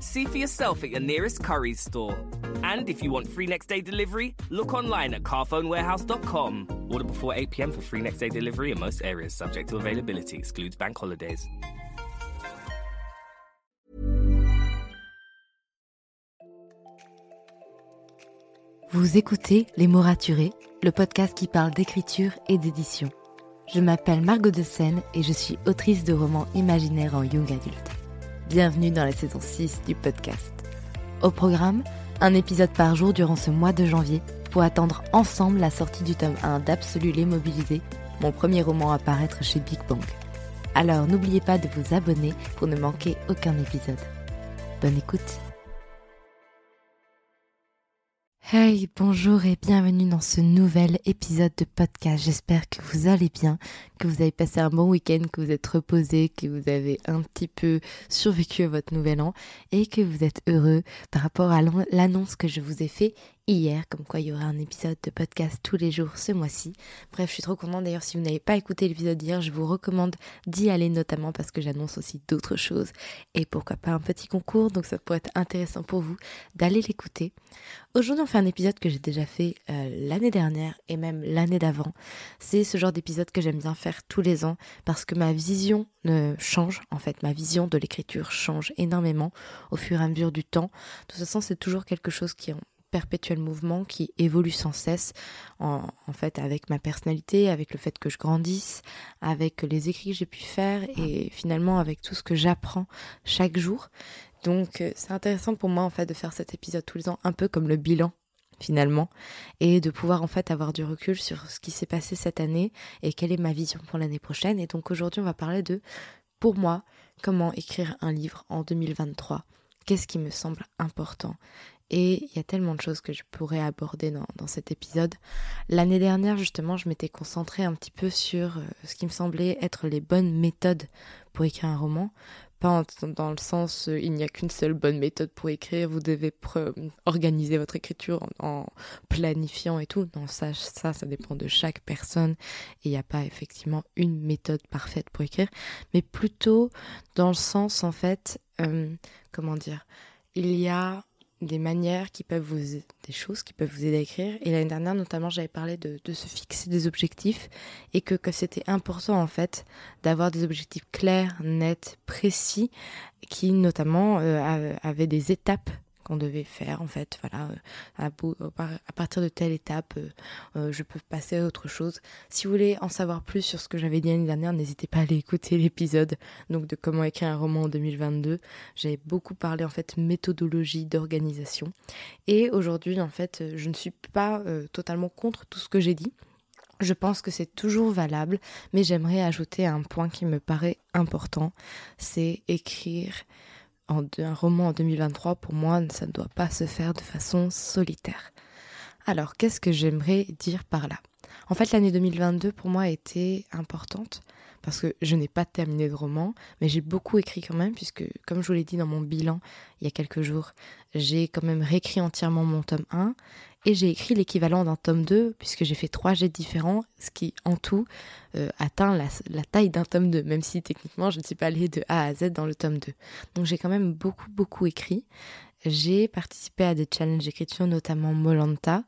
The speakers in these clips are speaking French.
See for yourself at your nearest Curry's store. And if you want free next day delivery, look online at carphonewarehouse.com. Order before 8 pm for free next day delivery in most areas, subject to availability, excludes bank holidays. Vous écoutez Les mots raturés, le podcast qui parle d'écriture et d'édition. Je m'appelle Margot de Seine et je suis autrice de romans imaginaires en young adulte. Bienvenue dans la saison 6 du podcast. Au programme, un épisode par jour durant ce mois de janvier pour attendre ensemble la sortie du tome 1 d'Absolu l'immobilisé, mon premier roman à paraître chez Big Bang. Alors n'oubliez pas de vous abonner pour ne manquer aucun épisode. Bonne écoute Hey, bonjour et bienvenue dans ce nouvel épisode de podcast. J'espère que vous allez bien, que vous avez passé un bon week-end, que vous êtes reposé, que vous avez un petit peu survécu à votre nouvel an et que vous êtes heureux par rapport à l'annonce que je vous ai fait hier, comme quoi il y aura un épisode de podcast tous les jours ce mois-ci. Bref, je suis trop contente d'ailleurs si vous n'avez pas écouté l'épisode d'hier, je vous recommande d'y aller notamment parce que j'annonce aussi d'autres choses et pourquoi pas un petit concours, donc ça pourrait être intéressant pour vous d'aller l'écouter. Aujourd'hui on fait un épisode que j'ai déjà fait euh, l'année dernière et même l'année d'avant. C'est ce genre d'épisode que j'aime bien faire tous les ans parce que ma vision ne change, en fait ma vision de l'écriture change énormément au fur et à mesure du temps. De toute façon c'est toujours quelque chose qui est perpétuel mouvement qui évolue sans cesse en, fait avec ma personnalité, avec le fait que je grandisse, avec les écrits que j'ai pu faire et finalement avec tout ce que j'apprends chaque jour. Donc euh, c'est intéressant pour moi en fait de faire cet épisode tous les ans un peu comme le bilan finalement et de pouvoir en fait avoir du recul sur ce qui s'est passé cette année et quelle est ma vision pour l'année prochaine. Et donc aujourd'hui on va parler de pour moi comment écrire un livre en 2023 qu'est-ce qui me semble important et il y a tellement de choses que je pourrais aborder dans, cet épisode. L'année dernière, justement, je m'étais concentrée un petit peu sur euh, ce qui me semblait être les bonnes méthodes pour écrire un roman. Pas dans le sens, euh, il n'y a qu'une seule bonne méthode pour écrire, vous devez organiser votre écriture en, planifiant et tout. Non, ça, ça, ça dépend de chaque personne et il n'y a pas effectivement une méthode parfaite pour écrire, mais plutôt dans le sens, en fait, euh, comment dire, il y a des manières qui peuvent vous des choses qui peuvent vous aider à écrire. Et l'année dernière notamment j'avais parlé de, de, se fixer des objectifs et que, que c'était important en fait d'avoir des objectifs clairs nets précis qui notamment euh, avaient des étapes qu'on devait faire en fait voilà euh, à, à, partir de telle étape euh, euh, je peux passer à autre chose. Si vous voulez en savoir plus sur ce que j'avais dit l'année dernière n'hésitez pas à aller écouter l'épisode donc de comment écrire un roman en 2022 j'avais beaucoup parlé en fait méthodologie d'organisation. Et aujourd'hui en fait je ne suis pas totalement contre tout ce que j'ai dit. Je pense que c'est toujours valable, mais j'aimerais ajouter un point qui me paraît important, c'est écrire un roman en 2023, pour moi, ça ne doit pas se faire de façon solitaire. Alors, qu'est-ce que j'aimerais dire par là? En fait, l'année 2022, pour moi, a été importante parce que je n'ai pas terminé de roman, mais j'ai beaucoup écrit quand même, puisque, comme je vous l'ai dit dans mon bilan il y a quelques jours, j'ai quand même réécrit entièrement mon tome 1 et j'ai écrit l'équivalent d'un tome 2 puisque j'ai fait trois jets différents, ce qui en tout euh, atteint la, taille d'un tome 2, même si techniquement je ne suis pas allée de A à Z dans le tome 2. Donc j'ai quand même beaucoup beaucoup écrit. J'ai participé à des challenges d'écriture, notamment Molanta.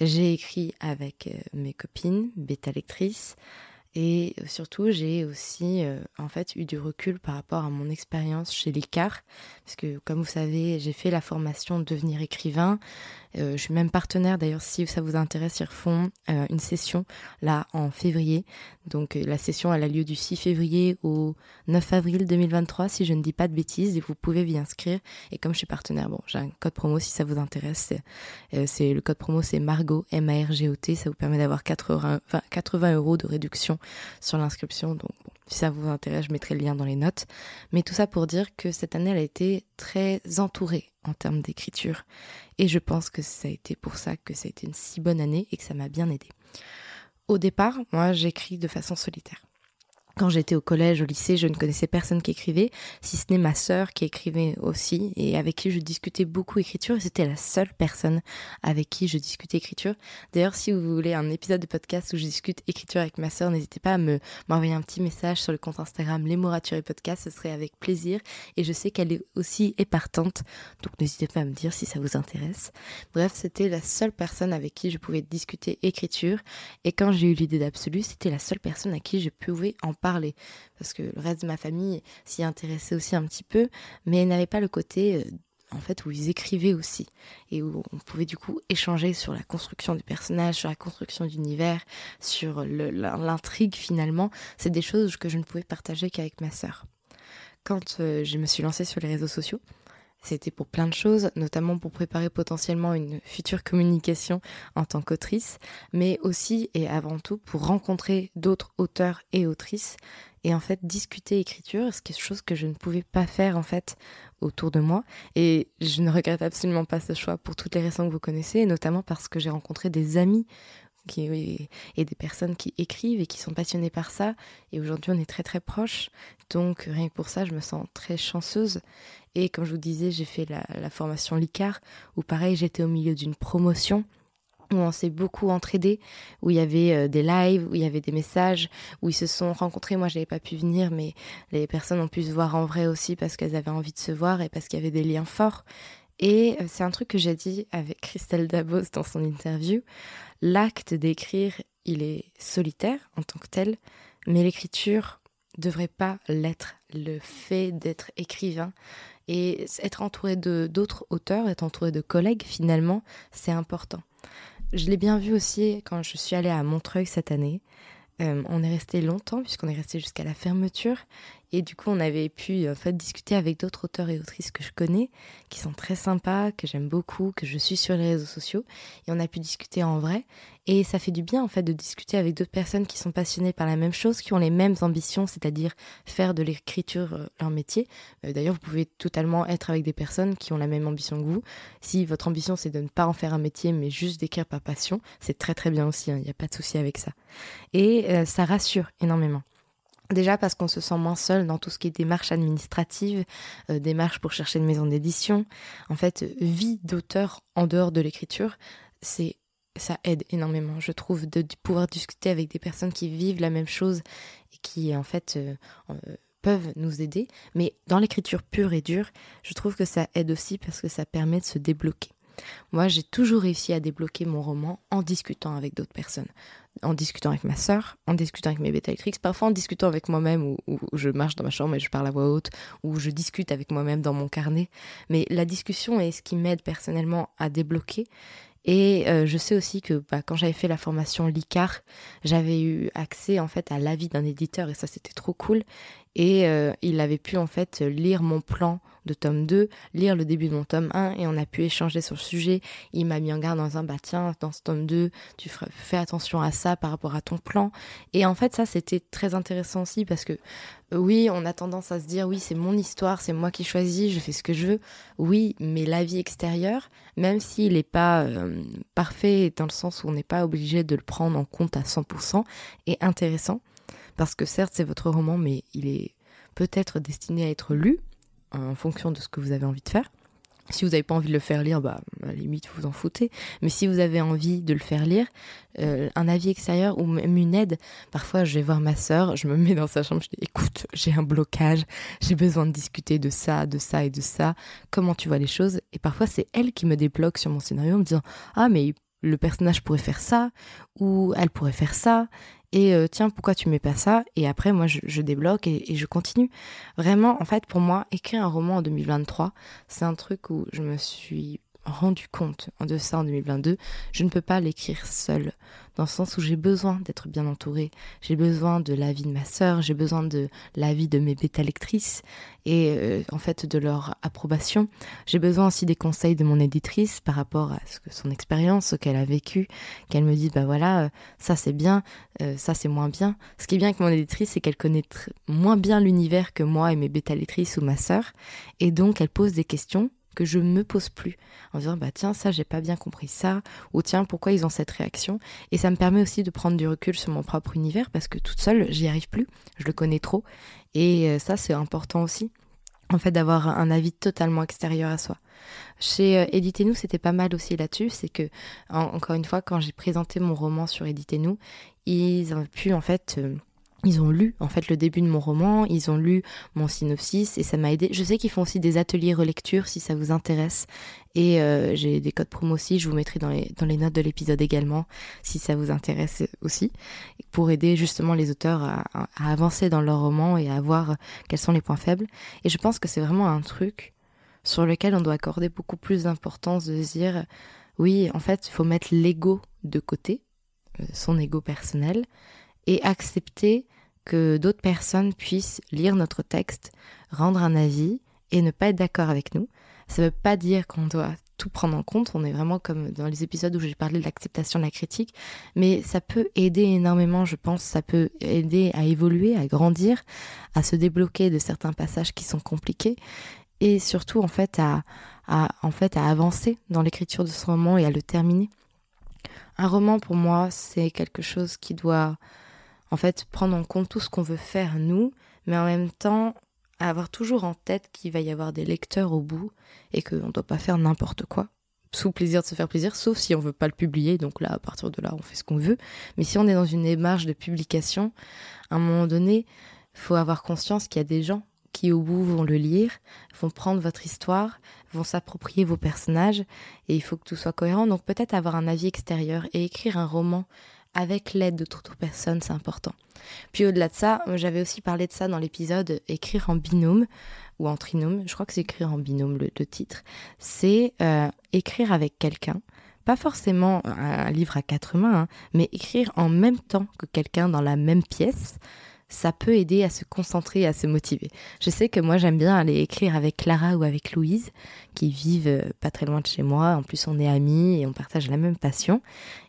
J'ai écrit avec euh, mes copines, bêta lectrices. Et surtout, j'ai aussi euh, en fait eu du recul par rapport à mon expérience chez l'ICAR, parce que comme vous savez, j'ai fait la formation de devenir écrivain, je suis même partenaire d'ailleurs si ça vous intéresse, ils refont une session là en février. Donc la session elle a lieu du 6 février au 9 avril 2023 si je ne dis pas de bêtises et vous pouvez y inscrire. Et comme je suis partenaire, bon j'ai un code promo si ça vous intéresse. C'est le code promo c'est Margot M A R G O T. Ça vous permet d'avoir 80, 80 euros de réduction sur l'inscription. Donc si ça vous intéresse, je mettrai le lien dans les notes. Mais tout ça pour dire que cette année, elle a été très entourée en termes d'écriture. Et je pense que ça a été pour ça que ça a été une si bonne année et que ça m'a bien aidé. Au départ, moi, j'écris de façon solitaire. Quand j'étais au collège, au lycée, je ne connaissais personne qui écrivait, si ce n'est ma sœur qui écrivait aussi et avec qui je discutais beaucoup écriture. C'était la seule personne avec qui je discutais écriture. D'ailleurs, si vous voulez un épisode de podcast où je discute écriture avec ma sœur, n'hésitez pas à me m'envoyer un petit message sur le compte Instagram Les et Podcast. Ce serait avec plaisir. Et je sais qu'elle est aussi épartante, donc n'hésitez pas à me dire si ça vous intéresse. Bref, c'était la seule personne avec qui je pouvais discuter écriture. Et quand j'ai eu l'idée d'absolu, c'était la seule personne à qui je pouvais en parler, parce que le reste de ma famille s'y intéressait aussi un petit peu, mais n'avait pas le côté euh, en fait où ils écrivaient aussi et où on pouvait du coup échanger sur la construction du personnage, sur la construction d'univers, sur l'intrigue finalement. C'est des choses que je ne pouvais partager qu'avec ma sœur. Quand euh, je me suis lancée sur les réseaux sociaux, c'était pour plein de choses, notamment pour préparer potentiellement une future communication en tant qu'autrice, mais aussi et avant tout pour rencontrer d'autres auteurs et autrices et en fait discuter écriture, ce qui est chose que je ne pouvais pas faire en fait autour de moi. Et je ne regrette absolument pas ce choix pour toutes les raisons que vous connaissez, notamment parce que j'ai rencontré des amis qui, et des personnes qui écrivent et qui sont passionnées par ça. Et aujourd'hui, on est très très proches. Donc rien que pour ça, je me sens très chanceuse. Et comme je vous disais, j'ai fait la, formation LICAR, où pareil, j'étais au milieu d'une promotion où on s'est beaucoup entraidé, où il y avait euh, des lives, où il y avait des messages, où ils se sont rencontrés. Moi, je n'avais pas pu venir, mais les personnes ont pu se voir en vrai aussi parce qu'elles avaient envie de se voir et parce qu'il y avait des liens forts. Et euh, c'est un truc que j'ai dit avec Christelle Dabos dans son interview. L'acte d'écrire, il est solitaire en tant que tel, mais l'écriture devrait pas l'être. Le fait d'être écrivain et être entouré de d'autres auteurs, être entouré de collègues finalement, c'est important. Je l'ai bien vu aussi quand je suis allée à Montreuil cette année. Euh, on est resté longtemps puisqu'on est resté jusqu'à la fermeture et du coup, on avait pu en fait discuter avec d'autres auteurs et autrices que je connais, qui sont très sympas, que j'aime beaucoup, que je suis sur les réseaux sociaux. Et on a pu discuter en vrai. Et ça fait du bien en fait de discuter avec d'autres personnes qui sont passionnées par la même chose, qui ont les mêmes ambitions, c'est-à-dire faire de l'écriture euh, leur métier. Euh, d'ailleurs, vous pouvez totalement être avec des personnes qui ont la même ambition que vous. Si votre ambition c'est de ne pas en faire un métier, mais juste d'écrire par passion, c'est très très bien aussi. Hein. Il n'y a pas de souci avec ça. Et euh, ça rassure énormément. Déjà parce qu'on se sent moins seul dans tout ce qui est démarche administrative, euh, démarche pour chercher une maison d'édition. En fait, vie d'auteur en dehors de l'écriture, c'est ça aide énormément, je trouve, de, pouvoir discuter avec des personnes qui vivent la même chose et qui, en fait, euh, euh, peuvent nous aider. Mais dans l'écriture pure et dure, je trouve que ça aide aussi parce que ça permet de se débloquer. Moi, j'ai toujours réussi à débloquer mon roman en discutant avec d'autres personnes. En discutant avec ma sœur, en discutant avec mes bêta parfois en discutant avec moi-même, ou, je marche dans ma chambre et je parle à voix haute, ou je discute avec moi-même dans mon carnet. Mais la discussion est ce qui m'aide personnellement à débloquer. Et euh, je sais aussi que bah, quand j'avais fait la formation LICAR, j'avais eu accès en fait à l'avis d'un éditeur et ça c'était trop cool. Et euh, il avait pu en fait lire mon plan de tome 2, lire le début de mon tome 1 et on a pu échanger sur le sujet. Il m'a mis en garde dans un bah tiens, dans ce tome 2, tu fais attention à ça par rapport à ton plan. Et en fait, ça c'était très intéressant aussi parce que oui, on a tendance à se dire oui, c'est mon histoire, c'est moi qui choisis, je fais ce que je veux. Oui, mais la vie extérieure, même s'il n'est pas euh, parfait dans le sens où on n'est pas obligé de le prendre en compte à 100%, est intéressant parce que certes c'est votre roman, mais il est peut-être destiné à être lu en fonction de ce que vous avez envie de faire. Si vous n'avez pas envie de le faire lire, bah, à la limite, vous en foutez. Mais si vous avez envie de le faire lire, euh, un avis extérieur ou même une aide, parfois je vais voir ma sœur, je me mets dans sa chambre, je dis écoute, j'ai un blocage, j'ai besoin de discuter de ça, de ça et de ça, comment tu vois les choses? Et parfois c'est elle qui me débloque sur mon scénario en me disant ah mais le personnage pourrait faire ça ou elle pourrait faire ça et euh, tiens pourquoi tu mets pas ça? Et après moi je, débloque et, je continue. Vraiment en fait pour moi écrire un roman en 2023 c'est un truc où je me suis rendu compte de ça en 2022, je ne peux pas l'écrire seule dans le sens où j'ai besoin d'être bien entourée. J'ai besoin de l'avis de ma sœur, j'ai besoin de l'avis de mes bêta lectrices et euh, en fait de leur approbation. J'ai besoin aussi des conseils de mon éditrice par rapport à ce que son expérience, ce qu'elle a vécu, qu'elle me dise bah voilà, euh, ça c'est bien, euh, ça c'est moins bien. Ce qui est bien avec mon éditrice, c'est qu'elle connaît moins bien l'univers que moi et mes bêta lectrices ou ma sœur et donc elle pose des questions que je me pose plus. En disant bah tiens ça j'ai pas bien compris ça. Ou tiens pourquoi ils ont cette réaction? Et ça me permet aussi de prendre du recul sur mon propre univers parce que toute seule j'y arrive plus. Je le connais trop. Et euh, ça c'est important aussi en fait d'avoir un avis totalement extérieur à soi. Chez euh, Éditez-nous c'était pas mal aussi là-dessus. C'est que encore une fois quand j'ai présenté mon roman sur Éditez-nous ils ont pu en fait euh, ils ont lu en fait le début de mon roman, ils ont lu mon synopsis et ça m'a aidé. Je sais qu'ils font aussi des ateliers relecture si ça vous intéresse et euh, j'ai des codes promo aussi, je vous mettrai dans les, dans les notes de l'épisode également si ça vous intéresse aussi pour aider justement les auteurs à, à, avancer dans leur roman et à voir quels sont les points faibles. Et je pense que c'est vraiment un truc sur lequel on doit accorder beaucoup plus d'importance de dire oui en fait il faut mettre l'ego de côté, euh, son ego personnel et accepter que d'autres personnes puissent lire notre texte, rendre un avis et ne pas être d'accord avec nous. Ça ne veut pas dire qu'on doit tout prendre en compte, on est vraiment comme dans les épisodes où j'ai parlé de l'acceptation de la critique, mais ça peut aider énormément, je pense, ça peut aider à évoluer, à grandir, à se débloquer de certains passages qui sont compliqués et surtout en fait à, à en fait à avancer dans l'écriture de ce roman et à le terminer. Un roman pour moi, c'est quelque chose qui doit en fait prendre en compte tout ce qu'on veut faire nous, mais en même temps avoir toujours en tête qu'il va y avoir des lecteurs au bout et qu'on ne doit pas faire n'importe quoi sous plaisir de se faire plaisir, sauf si on veut pas le publier. Donc là, à partir de là, on fait ce qu'on veut. Mais si on est dans une démarche de publication, à un moment donné, faut avoir conscience qu'il y a des gens qui, au bout, vont le lire, vont prendre votre histoire, vont s'approprier vos personnages, et il faut que tout soit cohérent. Donc peut-être avoir un avis extérieur et écrire un roman avec l'aide d'autres personnes, c'est important. Puis au-delà de ça, j'avais aussi parlé de ça dans l'épisode Écrire en binôme ou en trinôme, je crois que c'est écrire en binôme le, titre, c'est euh, écrire avec quelqu'un, pas forcément un livre à quatre mains, hein, mais écrire en même temps que quelqu'un dans la même pièce, ça peut aider à se concentrer à se motiver. Je sais que moi j'aime bien aller écrire avec Clara ou avec Louise, qui vivent euh, pas très loin de chez moi. En plus on est amis et on partage la même passion.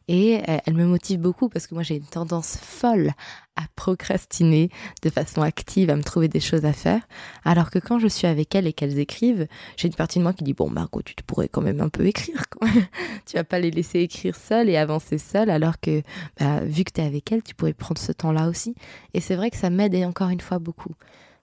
Et euh, elle me motive beaucoup parce que moi j'ai une tendance folle à procrastiner de façon active, à me trouver des choses à faire. Alors que quand je suis avec elles et qu'elles écrivent, j'ai une partie de moi qui dit bon Margot, tu pourrais quand même un peu écrire. Quoi. tu vas pas les laisser écrire seules et avancer seules alors que bah, vu que tu es avec elles, tu pourrais prendre ce temps-là aussi. Et c'est vrai que ça m'aide encore une fois beaucoup.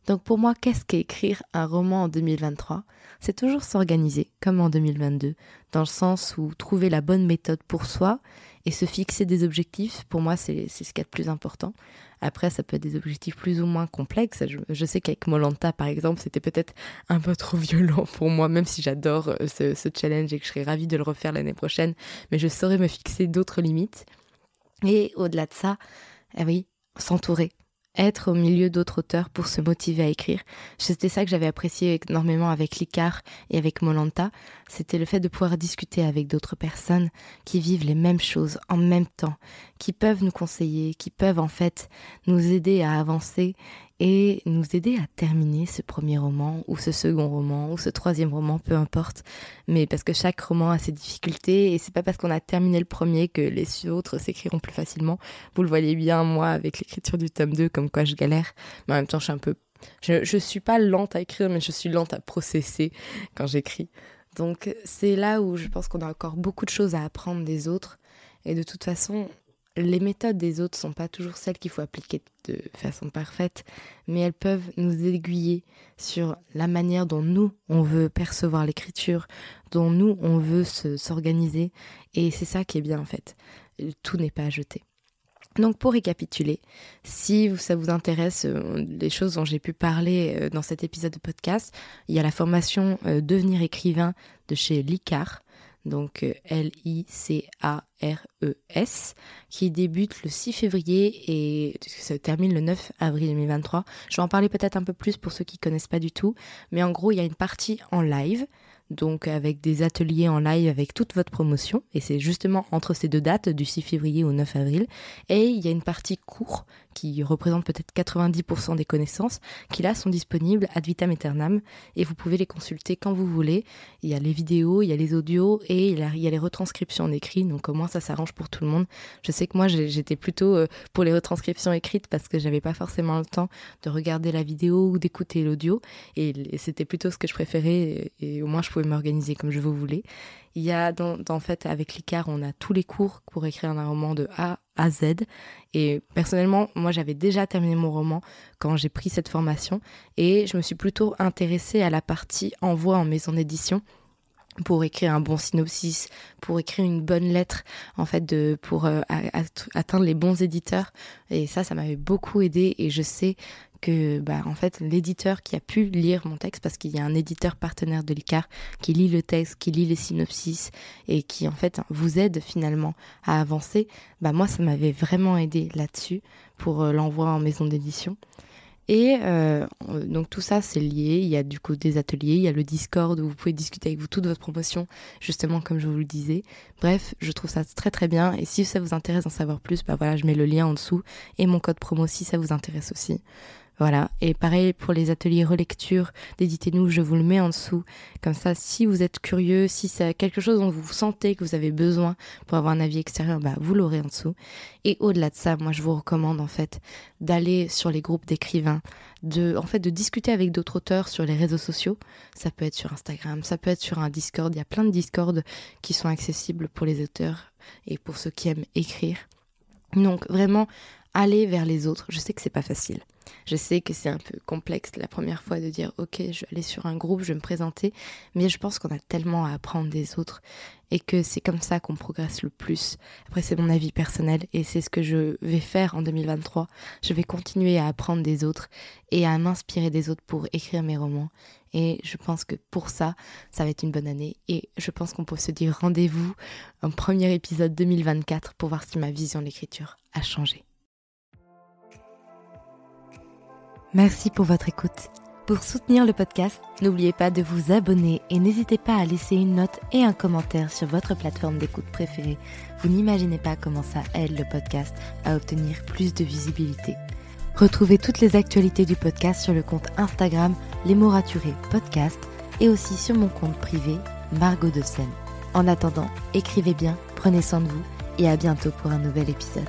Donc pour moi, qu'est-ce qu'écrire un roman en 2023 C'est toujours s'organiser, comme en 2022, dans le sens où trouver la bonne méthode pour soi et se fixer des objectifs, pour moi, c'est ce qu'il y a de plus important. Après, ça peut être des objectifs plus ou moins complexes. Je, sais qu'avec Molanta, par exemple, c'était peut-être un peu trop violent pour moi, même si j'adore euh, ce, ce, challenge et que je serais ravie de le refaire l'année prochaine. Mais je saurais me fixer d'autres limites. Et au-delà de ça, eh oui, s'entourer être au milieu d'autres auteurs pour se motiver à écrire. C'était ça que j'avais apprécié énormément avec Licar et avec Molanta. C'était le fait de pouvoir discuter avec d'autres personnes qui vivent les mêmes choses en même temps, qui peuvent nous conseiller, qui peuvent en fait nous aider à avancer et nous aider à terminer ce premier roman ou ce second roman ou ce troisième roman, peu importe. Mais parce que chaque roman a ses difficultés et c'est pas parce qu'on a terminé le premier que les autres s'écriront plus facilement. Vous le voyez bien, moi, avec l'écriture du tome 2, comme quoi je galère. Mais en même temps, je suis peu. Je suis pas lente à écrire, mais je suis lente à processer quand j'écris. Donc c'est là où je pense qu'on a encore beaucoup de choses à apprendre des autres. Et de toute façon, les méthodes des autres sont pas toujours celles qu'il faut appliquer de façon parfaite, mais elles peuvent nous aiguiller sur la manière dont nous, on veut percevoir l'écriture, dont nous, on veut s'organiser. Et c'est ça qui est bien en fait. Tout n'est pas à jeter. Donc pour récapituler, si ça vous intéresse euh, les choses dont j'ai pu parler euh, dans cet épisode de podcast, il y a la formation euh, Devenir écrivain de chez Licar donc euh, L-I-C-A-R-E-S, qui débute le 6 février et se termine le 9 avril 2023. Je vais en parler peut-être un peu plus pour ceux qui connaissent pas du tout, mais en gros, il y a une partie en live donc avec des ateliers en live avec toute votre promotion. Et c'est justement entre ces deux dates, du 6 février au 9 avril. Et il y a une partie cours qui représente peut-être 90% des connaissances, qui là sont disponibles ad vitam aeternam et vous pouvez les consulter quand vous voulez. Il y a les vidéos, il y a les audios et il y a les retranscriptions en écrit, donc au moins ça s'arrange pour tout le monde. Je sais que moi j'étais plutôt euh, pour les retranscriptions écrites parce que j'avais pas forcément le temps de regarder la vidéo ou d'écouter l'audio et c'était plutôt ce que je préférais et au moins je pouvais m'organiser comme je voulais. Il y a, en fait, avec l'ICAR, on a tous les cours pour écrire un roman de A Z. Et personnellement, moi, j'avais déjà terminé mon roman quand j'ai pris cette formation et je me suis plutôt intéressée à la partie envoi en maison d'édition pour écrire un bon synopsis, pour écrire une bonne lettre, en fait, pour euh, atteindre les bons éditeurs. Et ça, ça m'avait beaucoup aidé. Et je sais que bah, en fait l'éditeur qui a pu lire mon texte parce qu'il y a un éditeur partenaire de l'ICAR qui lit le texte, qui lit les synopsis et qui en fait vous aide finalement à avancer, bah moi ça m'avait vraiment aidé là-dessus pour euh, l'envoi en maison d'édition. Et euh, donc tout ça, c'est lié. Il y a du coup des ateliers, il y a le Discord où vous pouvez discuter avec vous toute votre promotion, justement comme je vous le disais. Bref, je trouve ça très très bien. Et si ça vous intéresse d'en savoir plus, bah voilà, je mets le lien en dessous et mon code promo si ça vous intéresse aussi. Voilà. Et pareil pour les ateliers relecture d'Éditez-nous, je vous le mets en dessous. Comme ça, si vous êtes curieux, si c'est quelque chose dont vous sentez que vous avez besoin pour avoir un avis extérieur, bah, vous l'aurez en dessous. Et au-delà de ça, moi, je vous recommande, en fait, d'aller sur les groupes d'écrivains, de, en fait, de discuter avec d'autres auteurs sur les réseaux sociaux. Ça peut être sur Instagram, ça peut être sur un Discord. Il y a plein de Discord qui sont accessibles pour les auteurs et pour ceux qui aiment écrire. Donc, vraiment, aller vers les autres. Je sais que c'est pas facile. Je sais que c'est un peu complexe la première fois de dire ok, je vais aller sur un groupe, je vais me présenter, mais je pense qu'on a tellement à apprendre des autres et que c'est comme ça qu'on progresse le plus. Après, c'est mon avis personnel et c'est ce que je vais faire en 2023. Je vais continuer à apprendre des autres et à m'inspirer des autres pour écrire mes romans. Et je pense que pour ça, ça va être une bonne année. Et je pense qu'on peut se dire rendez-vous en premier épisode 2024 pour voir si ma vision de l'écriture a changé. Merci pour votre écoute. Pour soutenir le podcast, n'oubliez pas de vous abonner et n'hésitez pas à laisser une note et un commentaire sur votre plateforme d'écoute préférée. Vous n'imaginez pas comment ça aide le podcast à obtenir plus de visibilité. Retrouvez toutes les actualités du podcast sur le compte Instagram Les mots raturés podcast et aussi sur mon compte privé Margot de Seine. En attendant, écrivez bien, prenez soin de vous et à bientôt pour un nouvel épisode.